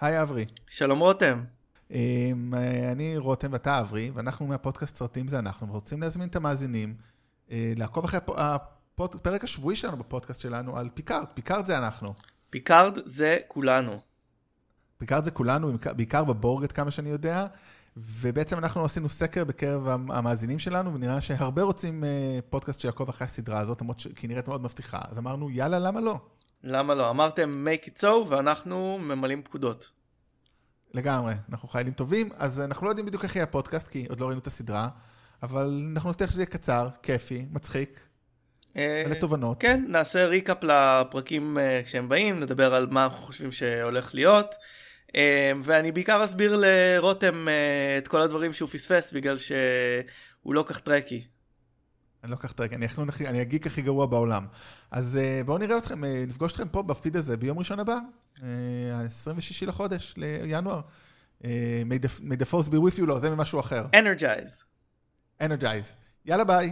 היי אברי. שלום רותם. אמ, אני רותם ואתה אברי, ואנחנו מהפודקאסט סרטים זה אנחנו, ורוצים להזמין את המאזינים אה, לעקוב אחרי הפרק השבועי שלנו בפודקאסט שלנו על פיקארד, פיקארד זה אנחנו. פיקארד זה כולנו. פיקארד זה כולנו, בעיקר בבורגט כמה שאני יודע, ובעצם אנחנו עשינו סקר בקרב המאזינים שלנו, ונראה שהרבה רוצים אה, פודקאסט שיעקוב אחרי הסדרה הזאת, שהיא נראית מאוד מבטיחה, אז אמרנו יאללה, למה לא? למה לא? אמרתם make it so ואנחנו ממלאים פקודות. לגמרי, אנחנו חיילים טובים, אז אנחנו לא יודעים בדיוק איך יהיה הפודקאסט, כי עוד לא ראינו את הסדרה, אבל אנחנו נבטיח שזה יהיה קצר, כיפי, מצחיק. אה, כן, נעשה ריקאפ לפרקים אה, כשהם באים, נדבר על מה אנחנו חושבים שהולך להיות, אה, ואני בעיקר אסביר לרותם את כל הדברים שהוא פספס, בגלל שהוא לא כך טרקי. אני לא אקח את אני, אני הגיק הכי גרוע בעולם. אז בואו נראה אתכם, נפגוש אתכם פה בפיד הזה ביום ראשון הבא, ה-26 לחודש, לינואר. may the force be with you, לא, זה ממשהו אחר. Energize. Energize. יאללה ביי.